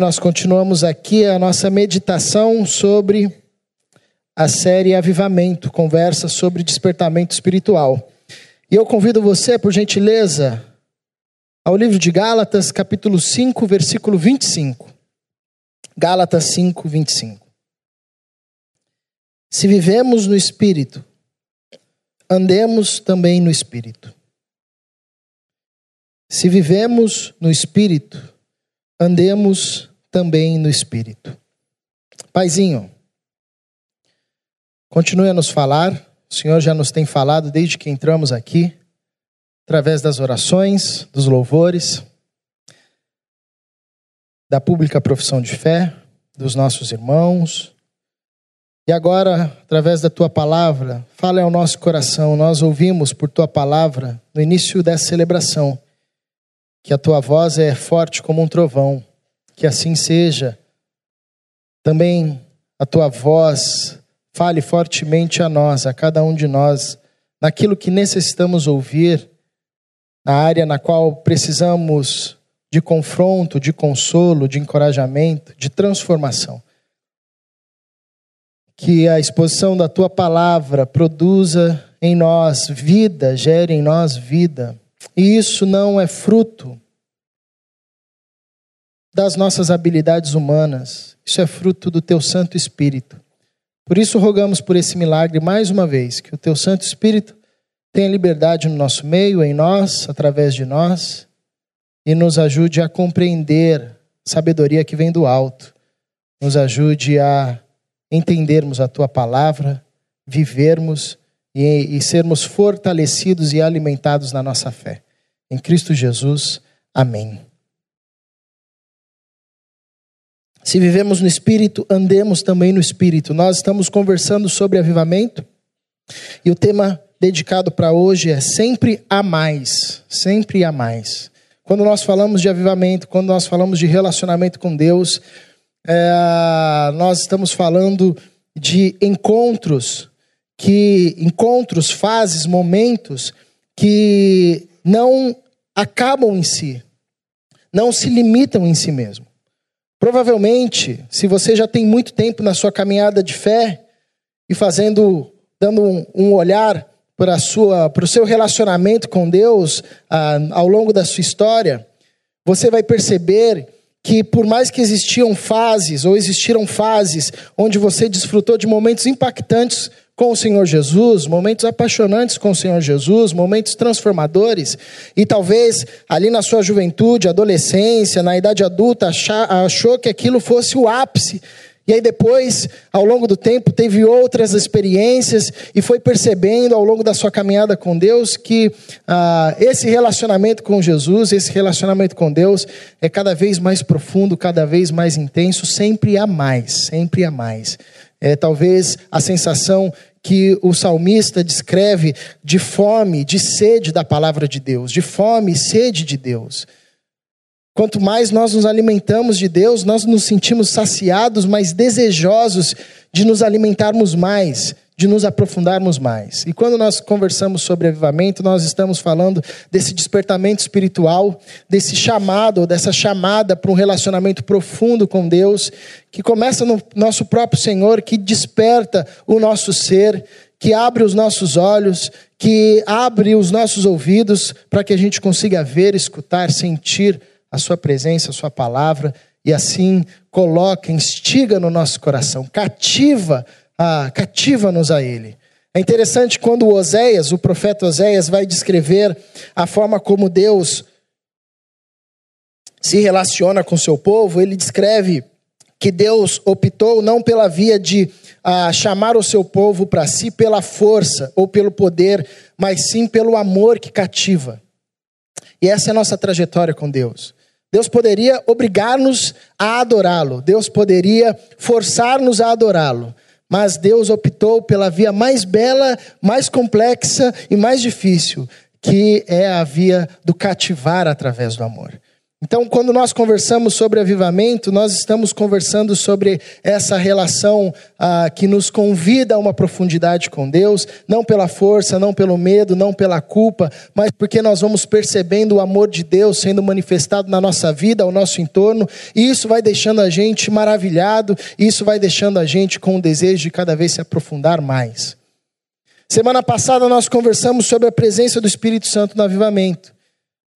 Nós continuamos aqui a nossa meditação sobre a série Avivamento, conversa sobre despertamento espiritual. E eu convido você, por gentileza, ao livro de Gálatas, capítulo 5, versículo 25. Gálatas 5, 25. Se vivemos no espírito, andemos também no espírito. Se vivemos no espírito, andemos também no Espírito. Paizinho, continue a nos falar. O Senhor já nos tem falado desde que entramos aqui, através das orações, dos louvores, da pública profissão de fé, dos nossos irmãos. E agora, através da tua palavra, fala ao nosso coração. Nós ouvimos por tua palavra no início dessa celebração que a tua voz é forte como um trovão, que assim seja. Também a tua voz fale fortemente a nós, a cada um de nós, naquilo que necessitamos ouvir, na área na qual precisamos de confronto, de consolo, de encorajamento, de transformação. Que a exposição da tua palavra produza em nós vida, gere em nós vida e isso não é fruto das nossas habilidades humanas, isso é fruto do teu Santo Espírito. Por isso rogamos por esse milagre mais uma vez, que o teu Santo Espírito tenha liberdade no nosso meio, em nós, através de nós, e nos ajude a compreender a sabedoria que vem do alto, nos ajude a entendermos a tua palavra, vivermos e, e sermos fortalecidos e alimentados na nossa fé. Em Cristo Jesus, amém. Se vivemos no Espírito, andemos também no Espírito. Nós estamos conversando sobre avivamento e o tema dedicado para hoje é sempre a mais, sempre a mais. Quando nós falamos de avivamento, quando nós falamos de relacionamento com Deus, é, nós estamos falando de encontros que encontros, fases, momentos que não acabam em si, não se limitam em si mesmo. Provavelmente, se você já tem muito tempo na sua caminhada de fé e fazendo, dando um, um olhar para o seu relacionamento com Deus ah, ao longo da sua história, você vai perceber que por mais que existiam fases ou existiram fases onde você desfrutou de momentos impactantes com o Senhor Jesus, momentos apaixonantes com o Senhor Jesus, momentos transformadores, e talvez ali na sua juventude, adolescência, na idade adulta, achou que aquilo fosse o ápice. E aí depois, ao longo do tempo, teve outras experiências e foi percebendo ao longo da sua caminhada com Deus que ah, esse relacionamento com Jesus, esse relacionamento com Deus é cada vez mais profundo, cada vez mais intenso, sempre a mais, sempre a mais. É talvez a sensação que o salmista descreve de fome, de sede da palavra de Deus, de fome e sede de Deus. Quanto mais nós nos alimentamos de Deus, nós nos sentimos saciados, mas desejosos de nos alimentarmos mais, de nos aprofundarmos mais. E quando nós conversamos sobre avivamento, nós estamos falando desse despertamento espiritual, desse chamado, dessa chamada para um relacionamento profundo com Deus, que começa no nosso próprio Senhor, que desperta o nosso ser, que abre os nossos olhos, que abre os nossos ouvidos para que a gente consiga ver, escutar, sentir a Sua presença, a Sua palavra, e assim coloca, instiga no nosso coração, cativa ah, cativa-nos a Ele. É interessante quando Oséias, o profeta Oséias, vai descrever a forma como Deus se relaciona com seu povo, ele descreve que Deus optou não pela via de ah, chamar o seu povo para si pela força ou pelo poder, mas sim pelo amor que cativa. E essa é a nossa trajetória com Deus. Deus poderia obrigar-nos a adorá-lo, Deus poderia forçar-nos a adorá-lo, mas Deus optou pela via mais bela, mais complexa e mais difícil, que é a via do cativar através do amor. Então, quando nós conversamos sobre avivamento, nós estamos conversando sobre essa relação ah, que nos convida a uma profundidade com Deus, não pela força, não pelo medo, não pela culpa, mas porque nós vamos percebendo o amor de Deus sendo manifestado na nossa vida, ao nosso entorno, e isso vai deixando a gente maravilhado, isso vai deixando a gente com o desejo de cada vez se aprofundar mais. Semana passada nós conversamos sobre a presença do Espírito Santo no avivamento.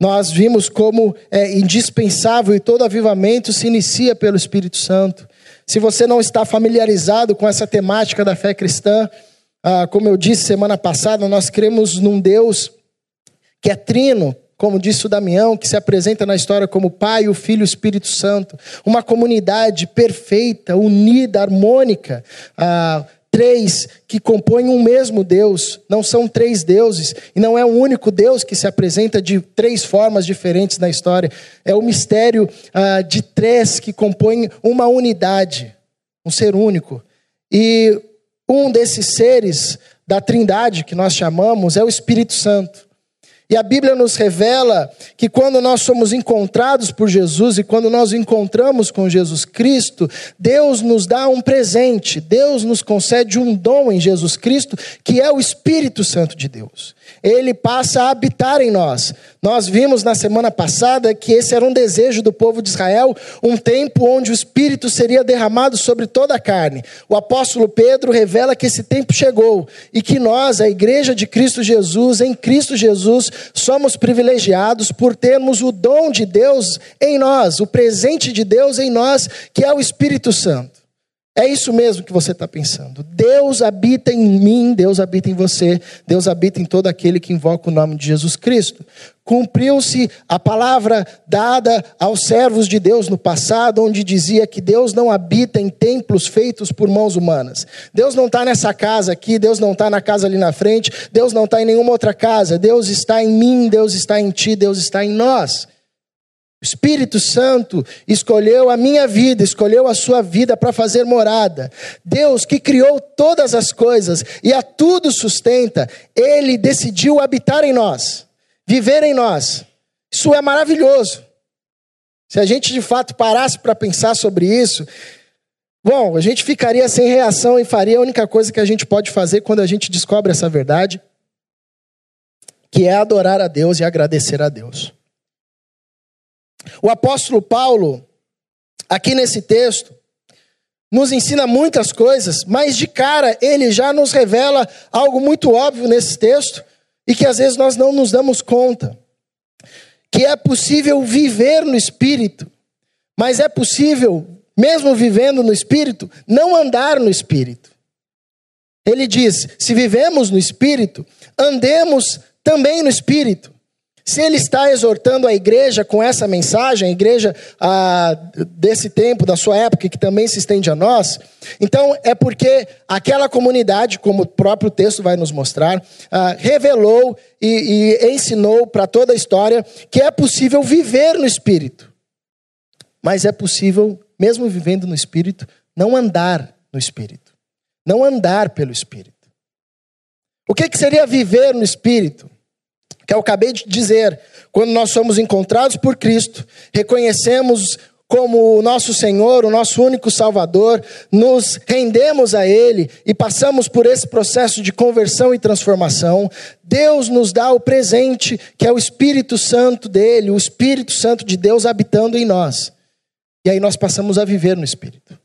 Nós vimos como é indispensável e todo avivamento se inicia pelo Espírito Santo. Se você não está familiarizado com essa temática da fé cristã, ah, como eu disse semana passada, nós cremos num Deus que é trino, como disse o Damião, que se apresenta na história como Pai, o Filho e o Espírito Santo. Uma comunidade perfeita, unida, harmônica. Ah, três que compõem um mesmo Deus, não são três deuses, e não é um único Deus que se apresenta de três formas diferentes na história, é o mistério ah, de três que compõem uma unidade, um ser único. E um desses seres da trindade que nós chamamos é o Espírito Santo. E a Bíblia nos revela que quando nós somos encontrados por Jesus e quando nós encontramos com Jesus Cristo, Deus nos dá um presente, Deus nos concede um dom em Jesus Cristo, que é o Espírito Santo de Deus ele passa a habitar em nós. Nós vimos na semana passada que esse era um desejo do povo de Israel, um tempo onde o Espírito seria derramado sobre toda a carne. O apóstolo Pedro revela que esse tempo chegou e que nós, a igreja de Cristo Jesus, em Cristo Jesus, somos privilegiados por termos o dom de Deus em nós, o presente de Deus em nós, que é o Espírito Santo. É isso mesmo que você está pensando. Deus habita em mim, Deus habita em você, Deus habita em todo aquele que invoca o nome de Jesus Cristo. Cumpriu-se a palavra dada aos servos de Deus no passado, onde dizia que Deus não habita em templos feitos por mãos humanas. Deus não está nessa casa aqui, Deus não está na casa ali na frente, Deus não está em nenhuma outra casa. Deus está em mim, Deus está em ti, Deus está em nós. O Espírito Santo escolheu a minha vida, escolheu a sua vida para fazer morada. Deus que criou todas as coisas e a tudo sustenta, ele decidiu habitar em nós, viver em nós. Isso é maravilhoso. Se a gente de fato parasse para pensar sobre isso, bom, a gente ficaria sem reação e faria a única coisa que a gente pode fazer quando a gente descobre essa verdade, que é adorar a Deus e agradecer a Deus. O apóstolo Paulo, aqui nesse texto, nos ensina muitas coisas, mas de cara ele já nos revela algo muito óbvio nesse texto e que às vezes nós não nos damos conta. Que é possível viver no espírito, mas é possível, mesmo vivendo no espírito, não andar no espírito. Ele diz: se vivemos no espírito, andemos também no espírito. Se ele está exortando a igreja com essa mensagem, a igreja ah, desse tempo, da sua época, que também se estende a nós, então é porque aquela comunidade, como o próprio texto vai nos mostrar, ah, revelou e, e ensinou para toda a história que é possível viver no Espírito. Mas é possível, mesmo vivendo no Espírito, não andar no Espírito. Não andar pelo Espírito. O que, que seria viver no Espírito? Que eu acabei de dizer, quando nós somos encontrados por Cristo, reconhecemos como o nosso Senhor, o nosso único Salvador, nos rendemos a Ele e passamos por esse processo de conversão e transformação, Deus nos dá o presente que é o Espírito Santo dele, o Espírito Santo de Deus habitando em nós. E aí nós passamos a viver no Espírito.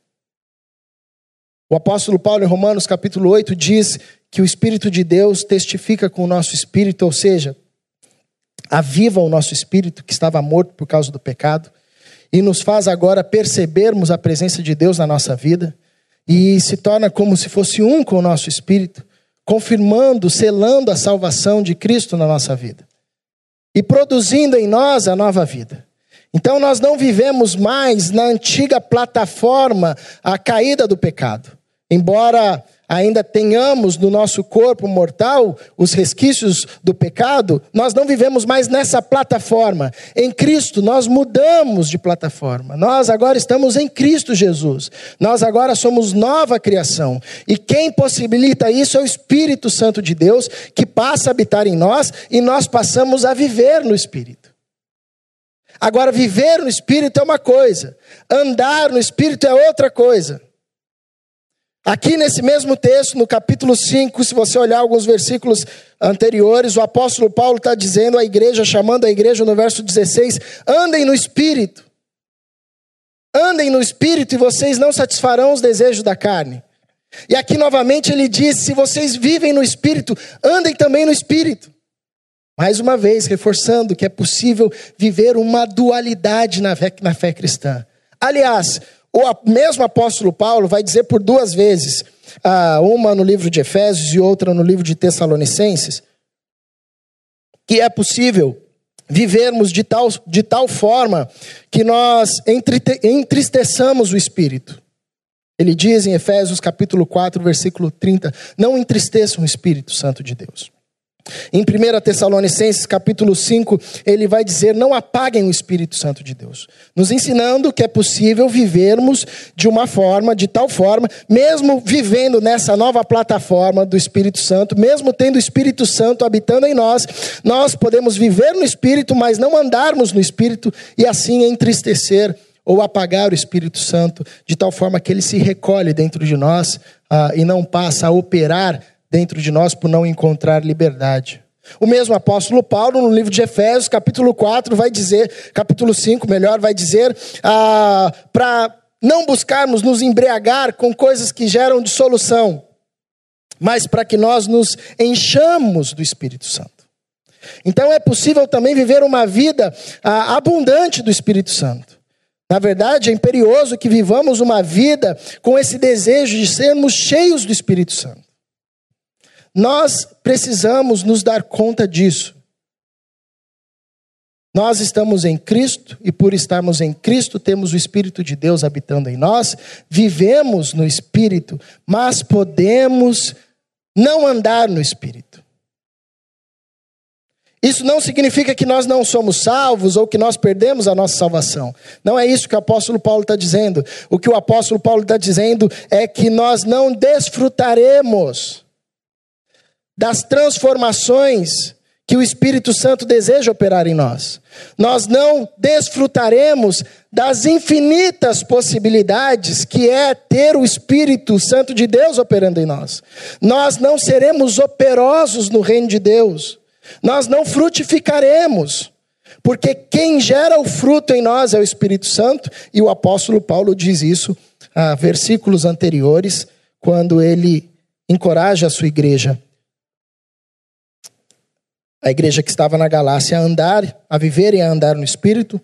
O apóstolo Paulo, em Romanos capítulo 8, diz que o Espírito de Deus testifica com o nosso espírito, ou seja, aviva o nosso espírito que estava morto por causa do pecado e nos faz agora percebermos a presença de Deus na nossa vida e se torna como se fosse um com o nosso espírito, confirmando, selando a salvação de Cristo na nossa vida e produzindo em nós a nova vida. Então nós não vivemos mais na antiga plataforma a caída do pecado. Embora ainda tenhamos no nosso corpo mortal os resquícios do pecado, nós não vivemos mais nessa plataforma. Em Cristo, nós mudamos de plataforma. Nós agora estamos em Cristo Jesus. Nós agora somos nova criação. E quem possibilita isso é o Espírito Santo de Deus, que passa a habitar em nós e nós passamos a viver no Espírito. Agora, viver no Espírito é uma coisa, andar no Espírito é outra coisa. Aqui nesse mesmo texto, no capítulo 5, se você olhar alguns versículos anteriores, o apóstolo Paulo está dizendo à igreja, chamando a igreja no verso 16: andem no Espírito. Andem no Espírito e vocês não satisfarão os desejos da carne. E aqui novamente ele diz: se vocês vivem no Espírito, andem também no Espírito. Mais uma vez, reforçando que é possível viver uma dualidade na fé, na fé cristã. Aliás, o mesmo apóstolo Paulo vai dizer por duas vezes, uma no livro de Efésios e outra no livro de Tessalonicenses, que é possível vivermos de tal, de tal forma que nós entristeçamos o Espírito. Ele diz em Efésios capítulo 4, versículo 30, não entristeçam o Espírito Santo de Deus. Em 1 Tessalonicenses capítulo 5, ele vai dizer: Não apaguem o Espírito Santo de Deus, nos ensinando que é possível vivermos de uma forma, de tal forma, mesmo vivendo nessa nova plataforma do Espírito Santo, mesmo tendo o Espírito Santo habitando em nós, nós podemos viver no Espírito, mas não andarmos no Espírito e assim entristecer ou apagar o Espírito Santo, de tal forma que ele se recolhe dentro de nós ah, e não passa a operar dentro de nós por não encontrar liberdade. O mesmo apóstolo Paulo, no livro de Efésios, capítulo 4, vai dizer, capítulo 5, melhor, vai dizer, ah, para não buscarmos nos embriagar com coisas que geram dissolução, mas para que nós nos enchamos do Espírito Santo. Então é possível também viver uma vida ah, abundante do Espírito Santo. Na verdade, é imperioso que vivamos uma vida com esse desejo de sermos cheios do Espírito Santo. Nós precisamos nos dar conta disso. Nós estamos em Cristo e, por estarmos em Cristo, temos o Espírito de Deus habitando em nós, vivemos no Espírito, mas podemos não andar no Espírito. Isso não significa que nós não somos salvos ou que nós perdemos a nossa salvação. Não é isso que o apóstolo Paulo está dizendo. O que o apóstolo Paulo está dizendo é que nós não desfrutaremos das transformações que o Espírito Santo deseja operar em nós. Nós não desfrutaremos das infinitas possibilidades que é ter o Espírito Santo de Deus operando em nós. Nós não seremos operosos no reino de Deus nós não frutificaremos, porque quem gera o fruto em nós é o Espírito Santo, e o apóstolo Paulo diz isso a versículos anteriores, quando ele encoraja a sua igreja, a igreja que estava na Galácia, a andar, a viver e a andar no Espírito,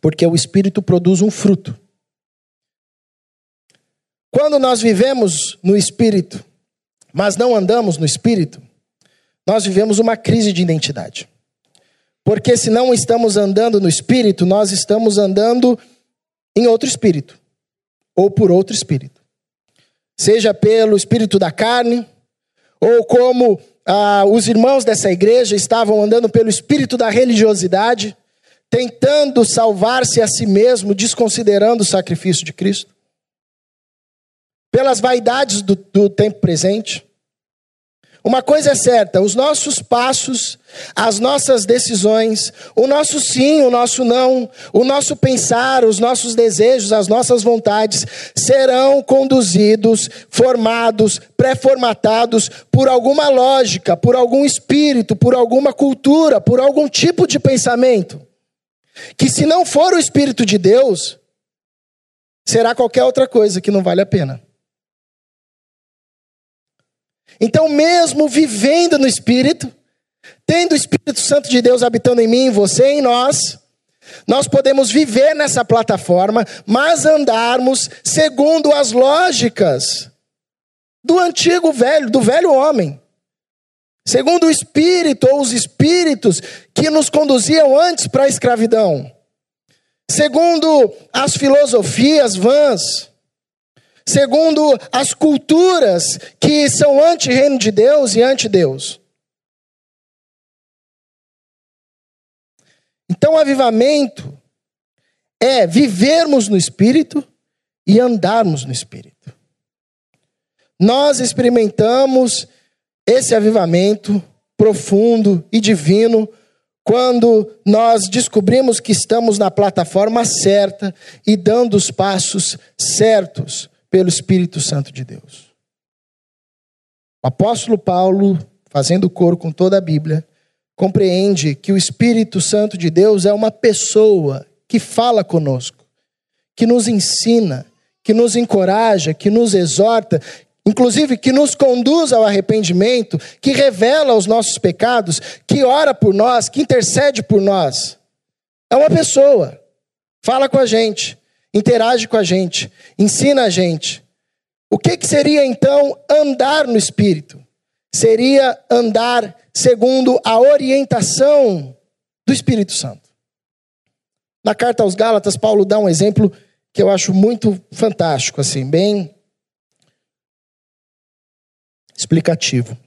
porque o Espírito produz um fruto. Quando nós vivemos no Espírito, mas não andamos no Espírito, nós vivemos uma crise de identidade. Porque se não estamos andando no espírito, nós estamos andando em outro espírito, ou por outro espírito. Seja pelo espírito da carne, ou como ah, os irmãos dessa igreja estavam andando pelo espírito da religiosidade, tentando salvar-se a si mesmo, desconsiderando o sacrifício de Cristo, pelas vaidades do, do tempo presente uma coisa é certa: os nossos passos, as nossas decisões, o nosso sim, o nosso não, o nosso pensar, os nossos desejos, as nossas vontades serão conduzidos, formados, pré-formatados por alguma lógica, por algum espírito, por alguma cultura, por algum tipo de pensamento. Que se não for o espírito de Deus, será qualquer outra coisa que não vale a pena. Então, mesmo vivendo no Espírito, tendo o Espírito Santo de Deus habitando em mim, em você, em nós, nós podemos viver nessa plataforma, mas andarmos segundo as lógicas do antigo velho, do velho homem. Segundo o espírito ou os espíritos que nos conduziam antes para a escravidão. Segundo as filosofias vãs segundo as culturas que são anti-reino de Deus e anti-Deus. Então, avivamento é vivermos no Espírito e andarmos no Espírito. Nós experimentamos esse avivamento profundo e divino quando nós descobrimos que estamos na plataforma certa e dando os passos certos pelo Espírito Santo de Deus. O apóstolo Paulo, fazendo coro com toda a Bíblia, compreende que o Espírito Santo de Deus é uma pessoa que fala conosco, que nos ensina, que nos encoraja, que nos exorta, inclusive que nos conduz ao arrependimento, que revela os nossos pecados, que ora por nós, que intercede por nós. É uma pessoa, fala com a gente, interage com a gente, ensina a gente. O que, que seria então andar no Espírito? Seria andar segundo a orientação do Espírito Santo. Na carta aos Gálatas, Paulo dá um exemplo que eu acho muito fantástico, assim, bem explicativo.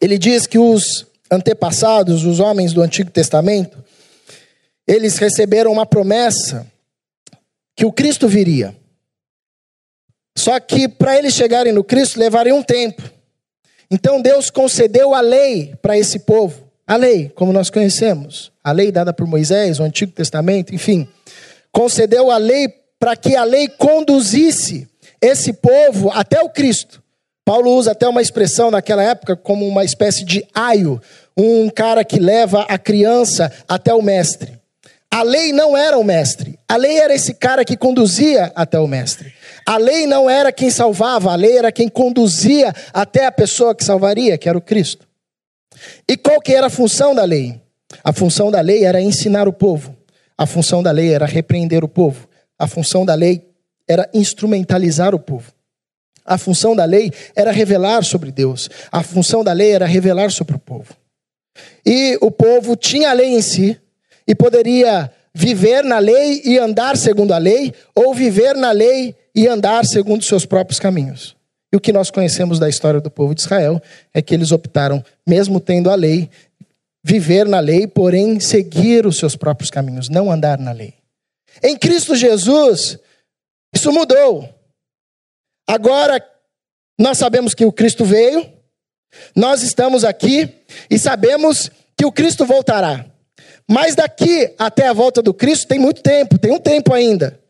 Ele diz que os antepassados, os homens do Antigo Testamento, eles receberam uma promessa que o Cristo viria. Só que para eles chegarem no Cristo levaria um tempo. Então Deus concedeu a lei para esse povo. A lei, como nós conhecemos, a lei dada por Moisés, o Antigo Testamento, enfim, concedeu a lei para que a lei conduzisse esse povo até o Cristo. Paulo usa até uma expressão naquela época como uma espécie de aio, um cara que leva a criança até o mestre. A lei não era o mestre, a lei era esse cara que conduzia até o mestre. A lei não era quem salvava, a lei era quem conduzia até a pessoa que salvaria, que era o Cristo. E qual que era a função da lei? A função da lei era ensinar o povo. A função da lei era repreender o povo. A função da lei era instrumentalizar o povo. A função da lei era revelar sobre Deus. A função da lei era revelar sobre o povo. E o povo tinha a lei em si e poderia viver na lei e andar segundo a lei, ou viver na lei e andar segundo seus próprios caminhos. E o que nós conhecemos da história do povo de Israel é que eles optaram, mesmo tendo a lei, viver na lei, porém seguir os seus próprios caminhos, não andar na lei. Em Cristo Jesus, isso mudou. Agora, nós sabemos que o Cristo veio, nós estamos aqui e sabemos que o Cristo voltará. Mas daqui até a volta do Cristo tem muito tempo, tem um tempo ainda.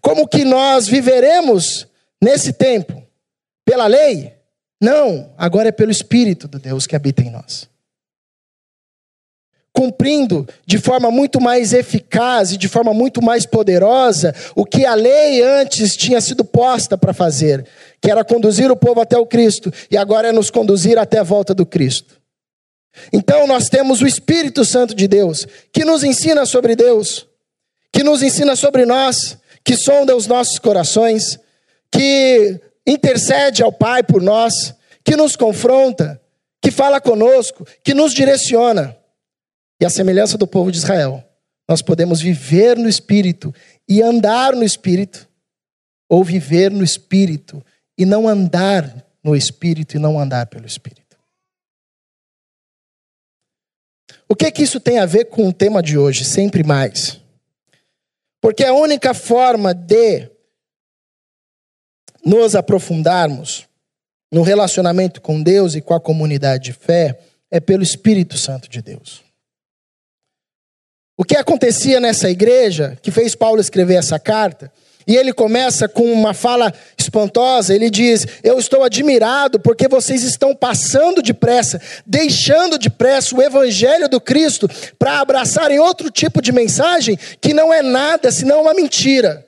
Como que nós viveremos nesse tempo? Pela lei? Não, agora é pelo Espírito de Deus que habita em nós cumprindo de forma muito mais eficaz e de forma muito mais poderosa o que a lei antes tinha sido posta para fazer, que era conduzir o povo até o Cristo, e agora é nos conduzir até a volta do Cristo. Então nós temos o Espírito Santo de Deus, que nos ensina sobre Deus, que nos ensina sobre nós, que sonda os nossos corações, que intercede ao Pai por nós, que nos confronta, que fala conosco, que nos direciona. E a semelhança do povo de Israel, nós podemos viver no Espírito e andar no Espírito, ou viver no Espírito e não andar no Espírito e não andar pelo Espírito. O que que isso tem a ver com o tema de hoje, sempre mais? Porque a única forma de nos aprofundarmos no relacionamento com Deus e com a comunidade de fé é pelo Espírito Santo de Deus. O que acontecia nessa igreja que fez Paulo escrever essa carta? E ele começa com uma fala espantosa. Ele diz: Eu estou admirado porque vocês estão passando depressa, deixando depressa o evangelho do Cristo para abraçarem outro tipo de mensagem que não é nada senão uma mentira.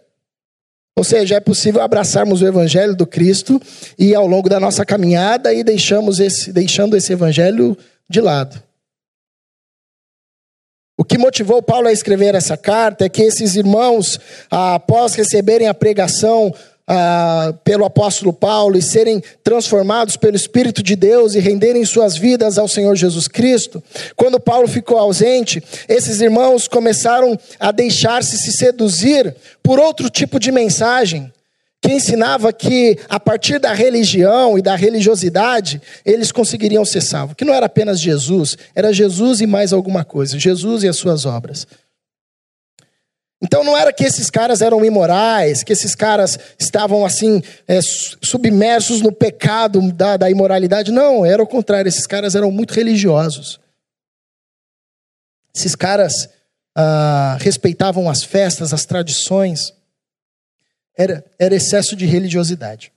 Ou seja, é possível abraçarmos o evangelho do Cristo e ao longo da nossa caminhada e deixamos esse, deixando esse evangelho de lado. O que motivou Paulo a escrever essa carta é que esses irmãos, após receberem a pregação ah, pelo apóstolo Paulo e serem transformados pelo Espírito de Deus e renderem suas vidas ao Senhor Jesus Cristo, quando Paulo ficou ausente, esses irmãos começaram a deixar-se se seduzir por outro tipo de mensagem que ensinava que a partir da religião e da religiosidade eles conseguiriam ser salvos. Que não era apenas Jesus, era Jesus e mais alguma coisa, Jesus e as suas obras. Então não era que esses caras eram imorais, que esses caras estavam assim, é, submersos no pecado da, da imoralidade. Não, era o contrário, esses caras eram muito religiosos. Esses caras ah, respeitavam as festas, as tradições. Era, era excesso de religiosidade.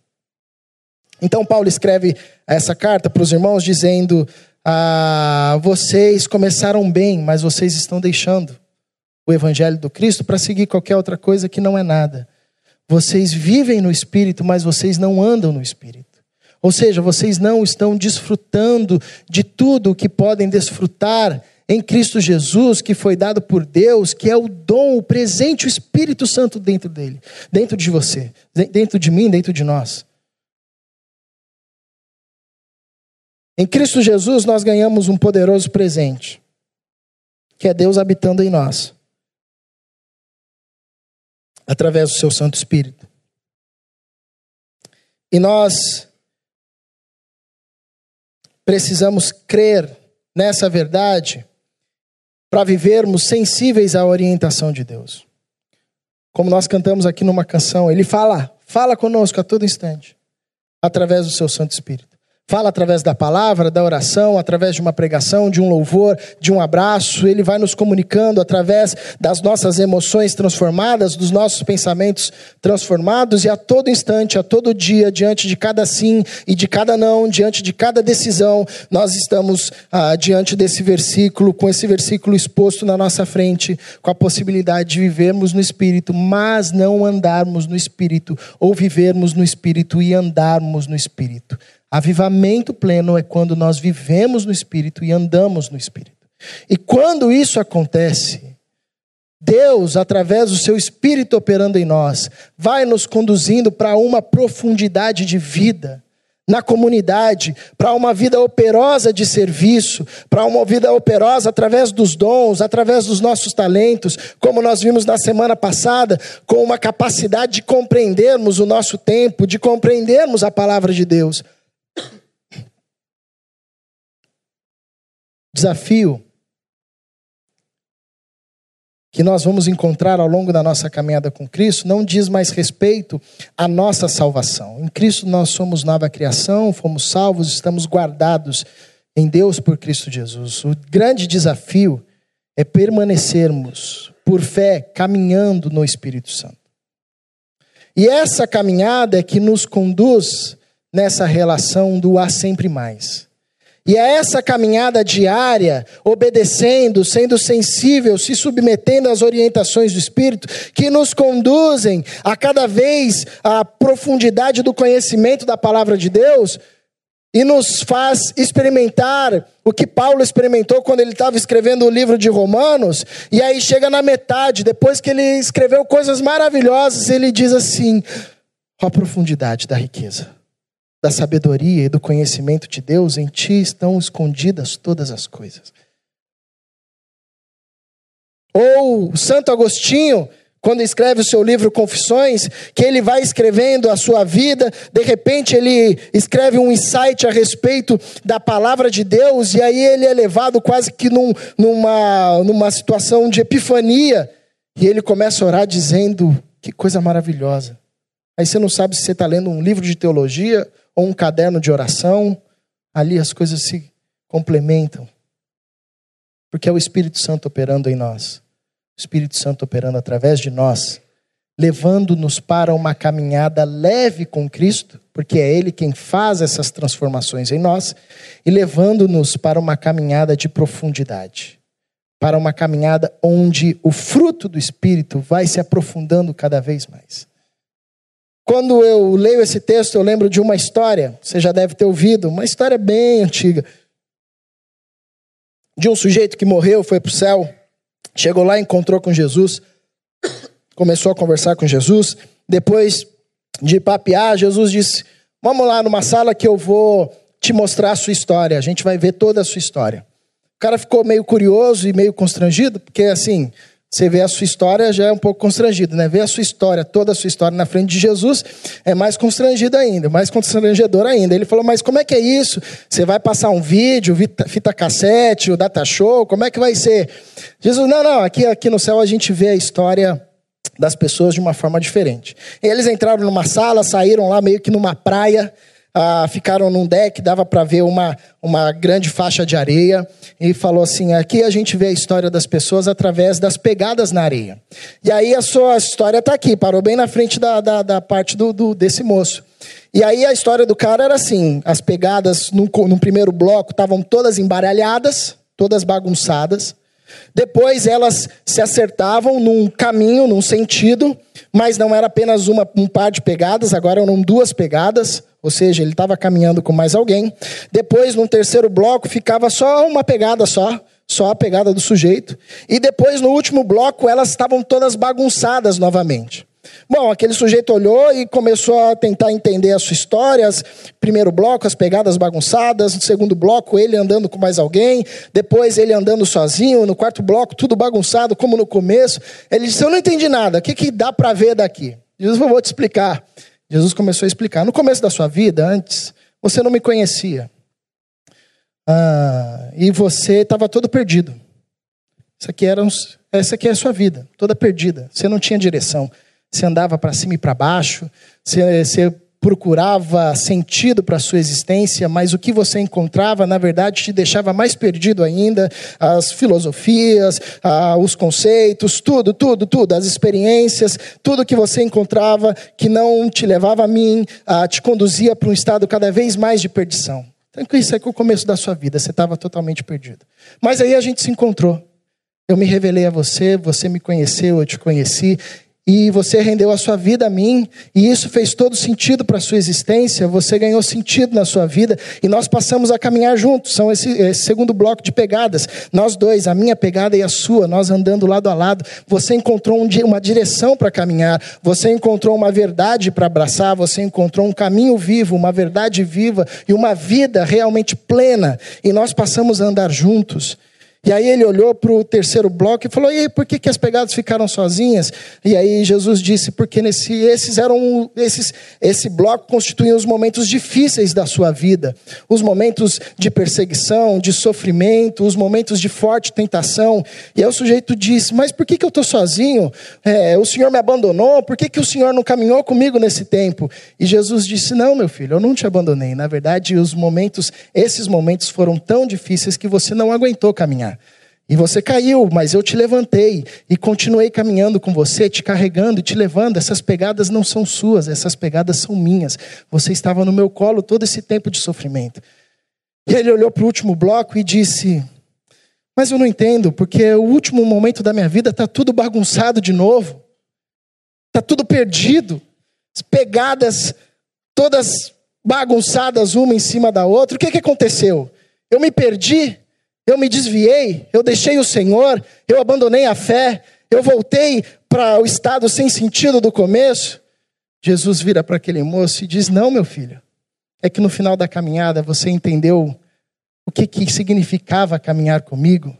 Então, Paulo escreve essa carta para os irmãos dizendo: ah, vocês começaram bem, mas vocês estão deixando o evangelho do Cristo para seguir qualquer outra coisa que não é nada. Vocês vivem no espírito, mas vocês não andam no espírito. Ou seja, vocês não estão desfrutando de tudo o que podem desfrutar em Cristo Jesus, que foi dado por Deus, que é o dom, o presente, o Espírito Santo dentro dele, dentro de você, dentro de mim, dentro de nós. Em Cristo Jesus nós ganhamos um poderoso presente, que é Deus habitando em nós, através do seu Santo Espírito. E nós precisamos crer nessa verdade para vivermos sensíveis à orientação de Deus. Como nós cantamos aqui numa canção, ele fala, fala conosco a todo instante, através do seu Santo Espírito. Fala através da palavra, da oração, através de uma pregação, de um louvor, de um abraço. Ele vai nos comunicando através das nossas emoções transformadas, dos nossos pensamentos transformados, e a todo instante, a todo dia, diante de cada sim e de cada não, diante de cada decisão, nós estamos ah, diante desse versículo, com esse versículo exposto na nossa frente, com a possibilidade de vivermos no Espírito, mas não andarmos no Espírito, ou vivermos no Espírito e andarmos no Espírito. Avivamento pleno é quando nós vivemos no Espírito e andamos no Espírito. E quando isso acontece, Deus, através do seu Espírito operando em nós, vai nos conduzindo para uma profundidade de vida na comunidade, para uma vida operosa de serviço, para uma vida operosa através dos dons, através dos nossos talentos, como nós vimos na semana passada, com uma capacidade de compreendermos o nosso tempo, de compreendermos a palavra de Deus. Desafio que nós vamos encontrar ao longo da nossa caminhada com Cristo não diz mais respeito à nossa salvação. Em Cristo nós somos nova criação, fomos salvos, estamos guardados em Deus por Cristo Jesus. O grande desafio é permanecermos por fé caminhando no Espírito Santo. E essa caminhada é que nos conduz nessa relação do há sempre mais. E é essa caminhada diária, obedecendo, sendo sensível, se submetendo às orientações do Espírito, que nos conduzem a cada vez à profundidade do conhecimento da palavra de Deus e nos faz experimentar o que Paulo experimentou quando ele estava escrevendo o livro de Romanos, e aí chega na metade, depois que ele escreveu coisas maravilhosas, ele diz assim: a profundidade da riqueza da sabedoria e do conhecimento de Deus, em ti estão escondidas todas as coisas. Ou Santo Agostinho, quando escreve o seu livro Confissões, que ele vai escrevendo a sua vida, de repente ele escreve um insight a respeito da palavra de Deus, e aí ele é levado quase que num, numa, numa situação de epifania, e ele começa a orar dizendo: Que coisa maravilhosa. Aí você não sabe se você está lendo um livro de teologia ou um caderno de oração, ali as coisas se complementam. Porque é o Espírito Santo operando em nós, o Espírito Santo operando através de nós, levando-nos para uma caminhada leve com Cristo, porque é Ele quem faz essas transformações em nós, e levando-nos para uma caminhada de profundidade, para uma caminhada onde o fruto do Espírito vai se aprofundando cada vez mais. Quando eu leio esse texto, eu lembro de uma história, você já deve ter ouvido, uma história bem antiga. De um sujeito que morreu, foi para o céu, chegou lá, encontrou com Jesus, começou a conversar com Jesus. Depois de papear, Jesus disse: Vamos lá numa sala que eu vou te mostrar a sua história. A gente vai ver toda a sua história. O cara ficou meio curioso e meio constrangido, porque assim, você vê a sua história, já é um pouco constrangido, né? Ver a sua história, toda a sua história na frente de Jesus é mais constrangido ainda, mais constrangedor ainda. Ele falou, mas como é que é isso? Você vai passar um vídeo, fita cassete, o data show, como é que vai ser? Jesus, não, não, aqui, aqui no céu a gente vê a história das pessoas de uma forma diferente. Eles entraram numa sala, saíram lá meio que numa praia, ah, ficaram num deck, dava para ver uma, uma grande faixa de areia, e falou assim: aqui a gente vê a história das pessoas através das pegadas na areia. E aí a sua história está aqui, parou bem na frente da, da, da parte do, do, desse moço. E aí a história do cara era assim: as pegadas no, no primeiro bloco estavam todas embaralhadas, todas bagunçadas. Depois elas se acertavam num caminho, num sentido, mas não era apenas uma, um par de pegadas, agora eram duas pegadas, ou seja, ele estava caminhando com mais alguém. Depois, num terceiro bloco, ficava só uma pegada só, só a pegada do sujeito. E depois, no último bloco, elas estavam todas bagunçadas novamente. Bom, aquele sujeito olhou e começou a tentar entender as suas histórias. Primeiro bloco, as pegadas bagunçadas. No segundo bloco, ele andando com mais alguém. Depois, ele andando sozinho. No quarto bloco, tudo bagunçado, como no começo. Ele disse: Eu não entendi nada. O que, que dá para ver daqui? Jesus, eu vou te explicar. Jesus começou a explicar. No começo da sua vida, antes, você não me conhecia. Ah, e você estava todo perdido. Isso aqui era essa aqui é a sua vida, toda perdida. Você não tinha direção. Você andava para cima e para baixo. Você, você procurava sentido para a sua existência, mas o que você encontrava, na verdade, te deixava mais perdido ainda. As filosofias, os conceitos, tudo, tudo, tudo, as experiências, tudo que você encontrava que não te levava a mim, te conduzia para um estado cada vez mais de perdição. Então, isso é que o começo da sua vida, você estava totalmente perdido. Mas aí a gente se encontrou. Eu me revelei a você, você me conheceu, eu te conheci, e você rendeu a sua vida a mim, e isso fez todo sentido para a sua existência, você ganhou sentido na sua vida, e nós passamos a caminhar juntos. São esse, esse segundo bloco de pegadas. Nós dois, a minha pegada e a sua, nós andando lado a lado. Você encontrou um, uma direção para caminhar, você encontrou uma verdade para abraçar, você encontrou um caminho vivo, uma verdade viva e uma vida realmente plena, e nós passamos a andar juntos. E aí ele olhou para o terceiro bloco e falou: e por que, que as pegadas ficaram sozinhas? E aí Jesus disse: porque nesse, esses eram esses, esse bloco constituía os momentos difíceis da sua vida, os momentos de perseguição, de sofrimento, os momentos de forte tentação. E aí o sujeito disse: mas por que, que eu estou sozinho? É, o Senhor me abandonou? Por que, que o Senhor não caminhou comigo nesse tempo? E Jesus disse: não, meu filho, eu não te abandonei. Na verdade, os momentos, esses momentos foram tão difíceis que você não aguentou caminhar. E você caiu, mas eu te levantei e continuei caminhando com você, te carregando e te levando. Essas pegadas não são suas, essas pegadas são minhas. Você estava no meu colo todo esse tempo de sofrimento. E ele olhou para o último bloco e disse: Mas eu não entendo, porque o último momento da minha vida está tudo bagunçado de novo, está tudo perdido, as pegadas todas bagunçadas uma em cima da outra. O que, que aconteceu? Eu me perdi? Eu me desviei, eu deixei o Senhor, eu abandonei a fé, eu voltei para o estado sem sentido do começo. Jesus vira para aquele moço e diz: Não, meu filho, é que no final da caminhada você entendeu o que, que significava caminhar comigo,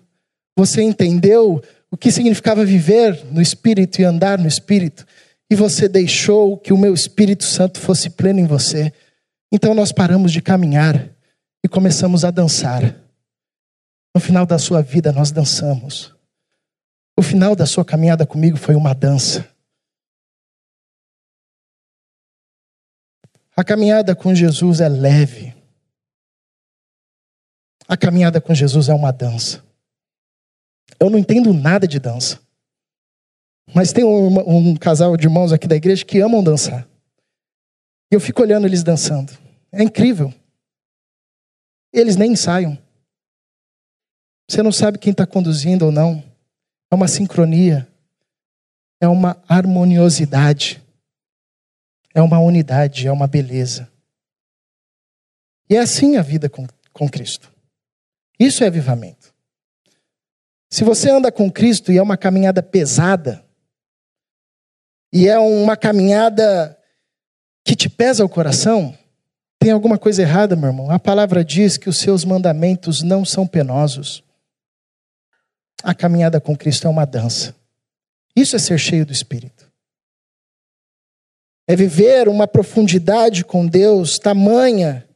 você entendeu o que significava viver no Espírito e andar no Espírito, e você deixou que o meu Espírito Santo fosse pleno em você. Então nós paramos de caminhar e começamos a dançar. No final da sua vida, nós dançamos. O final da sua caminhada comigo foi uma dança. A caminhada com Jesus é leve. A caminhada com Jesus é uma dança. Eu não entendo nada de dança. Mas tem um, um, casal de irmãos aqui da igreja que amam dançar. E eu fico olhando eles dançando. É incrível. Eles nem ensaiam. Você não sabe quem está conduzindo ou não. É uma sincronia. É uma harmoniosidade. É uma unidade, é uma beleza. E é assim a vida com, com Cristo. Isso é avivamento. Se você anda com Cristo e é uma caminhada pesada, e é uma caminhada que te pesa o coração, tem alguma coisa errada, meu irmão. A palavra diz que os seus mandamentos não são penosos. A caminhada com Cristo é uma dança. Isso é ser cheio do Espírito. É viver uma profundidade com Deus tamanha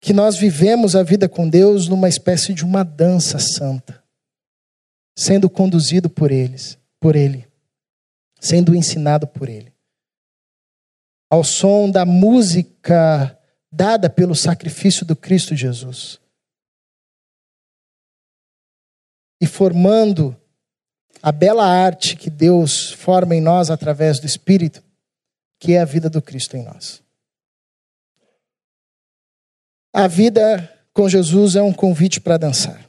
que nós vivemos a vida com Deus numa espécie de uma dança santa, sendo conduzido por eles, por ele, sendo ensinado por ele. ao som da música dada pelo sacrifício do Cristo Jesus. E formando a bela arte que Deus forma em nós através do Espírito, que é a vida do Cristo em nós. A vida com Jesus é um convite para dançar.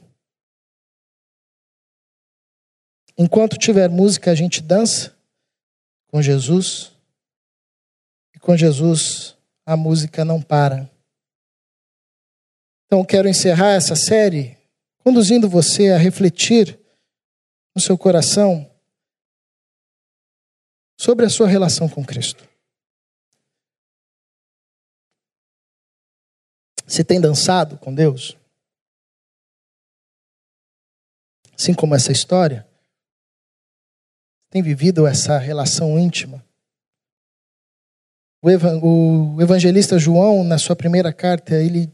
Enquanto tiver música, a gente dança com Jesus. E com Jesus, a música não para. Então, quero encerrar essa série conduzindo você a refletir no seu coração sobre a sua relação com Cristo. Você tem dançado com Deus? Assim como essa história? Tem vivido essa relação íntima? O evangelista João, na sua primeira carta, ele,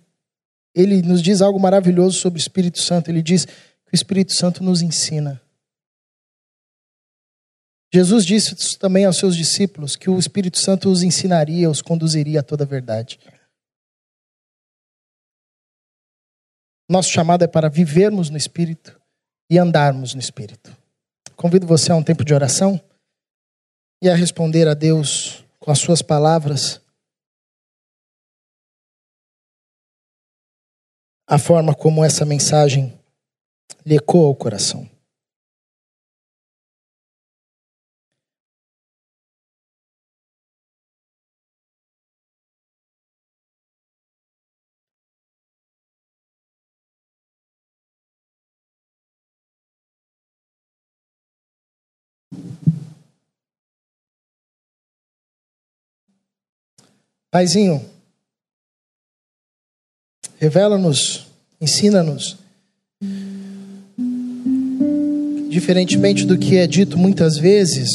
ele nos diz algo maravilhoso sobre o Espírito Santo. Ele diz que o Espírito Santo nos ensina. Jesus disse também aos seus discípulos que o Espírito Santo os ensinaria, os conduziria a toda a verdade. Nosso chamado é para vivermos no Espírito e andarmos no Espírito. Convido você a um tempo de oração e a responder a Deus com as suas palavras a forma como essa mensagem lhe ecoa ao coração. Paizinho, revela-nos, ensina-nos. Diferentemente do que é dito muitas vezes,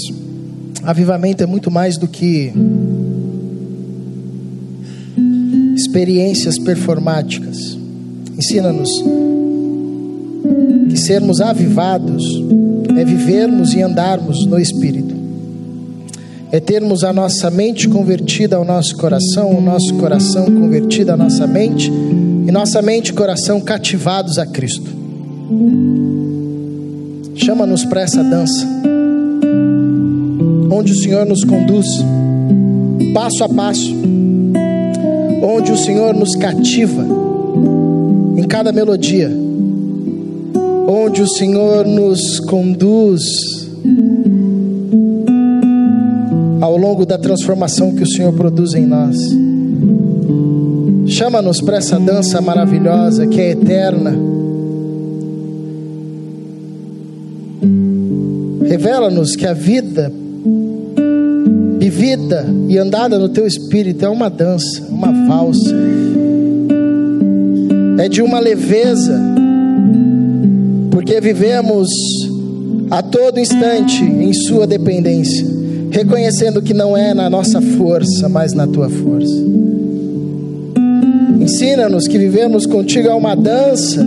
avivamento é muito mais do que experiências performáticas. Ensina-nos que sermos avivados é vivermos e andarmos no Espírito é termos a nossa mente convertida ao nosso coração, o nosso coração convertido à nossa mente, nossa mente e coração cativados a Cristo. Chama-nos para essa dança, onde o Senhor nos conduz, passo a passo, onde o Senhor nos cativa em cada melodia, onde o Senhor nos conduz ao longo da transformação que o Senhor produz em nós. Chama-nos para essa dança maravilhosa que é eterna. Revela-nos que a vida vivida e andada no teu espírito é uma dança, uma valsa. É de uma leveza, porque vivemos a todo instante em Sua dependência reconhecendo que não é na nossa força, mas na tua força. Ensina-nos que vivemos contigo é uma dança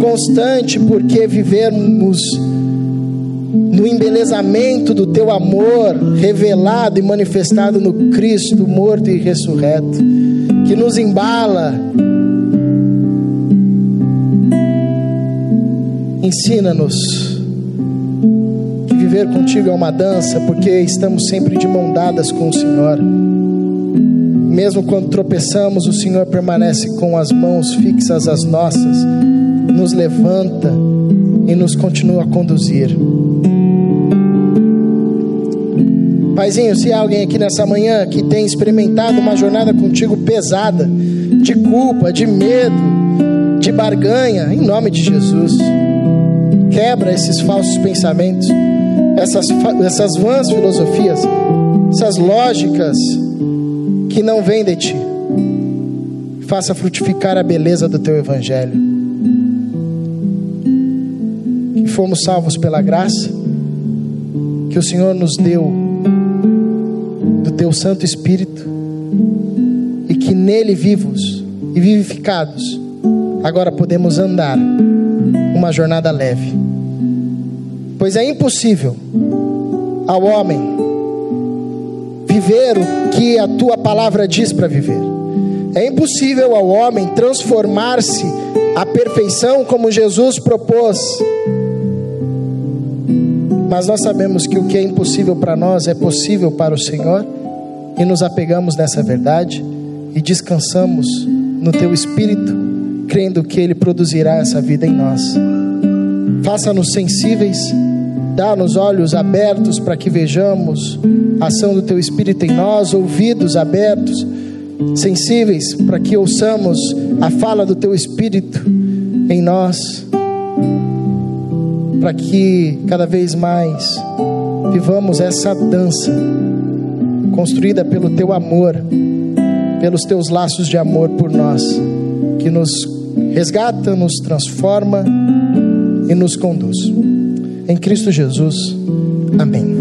constante, porque vivemos no embelezamento do teu amor revelado e manifestado no Cristo morto e ressurreto, que nos embala. Ensina-nos viver contigo é uma dança, porque estamos sempre de mão dadas com o Senhor. Mesmo quando tropeçamos, o Senhor permanece com as mãos fixas às nossas, nos levanta e nos continua a conduzir. Paizinho, se há alguém aqui nessa manhã que tem experimentado uma jornada contigo pesada, de culpa, de medo, de barganha, em nome de Jesus, quebra esses falsos pensamentos essas, essas vãs filosofias, essas lógicas que não vêm de ti. Faça frutificar a beleza do teu evangelho. Que fomos salvos pela graça que o Senhor nos deu do teu Santo Espírito e que nele vivos e vivificados agora podemos andar uma jornada leve Pois é impossível ao homem viver o que a tua palavra diz para viver. É impossível ao homem transformar-se à perfeição como Jesus propôs. Mas nós sabemos que o que é impossível para nós é possível para o Senhor e nos apegamos nessa verdade e descansamos no teu espírito, crendo que ele produzirá essa vida em nós. Faça-nos sensíveis, dá-nos olhos abertos para que vejamos a ação do teu espírito em nós, ouvidos abertos, sensíveis para que ouçamos a fala do teu espírito em nós, para que cada vez mais vivamos essa dança construída pelo teu amor, pelos teus laços de amor por nós, que nos resgata, nos transforma e nos conduz. Em Cristo Jesus. Amém.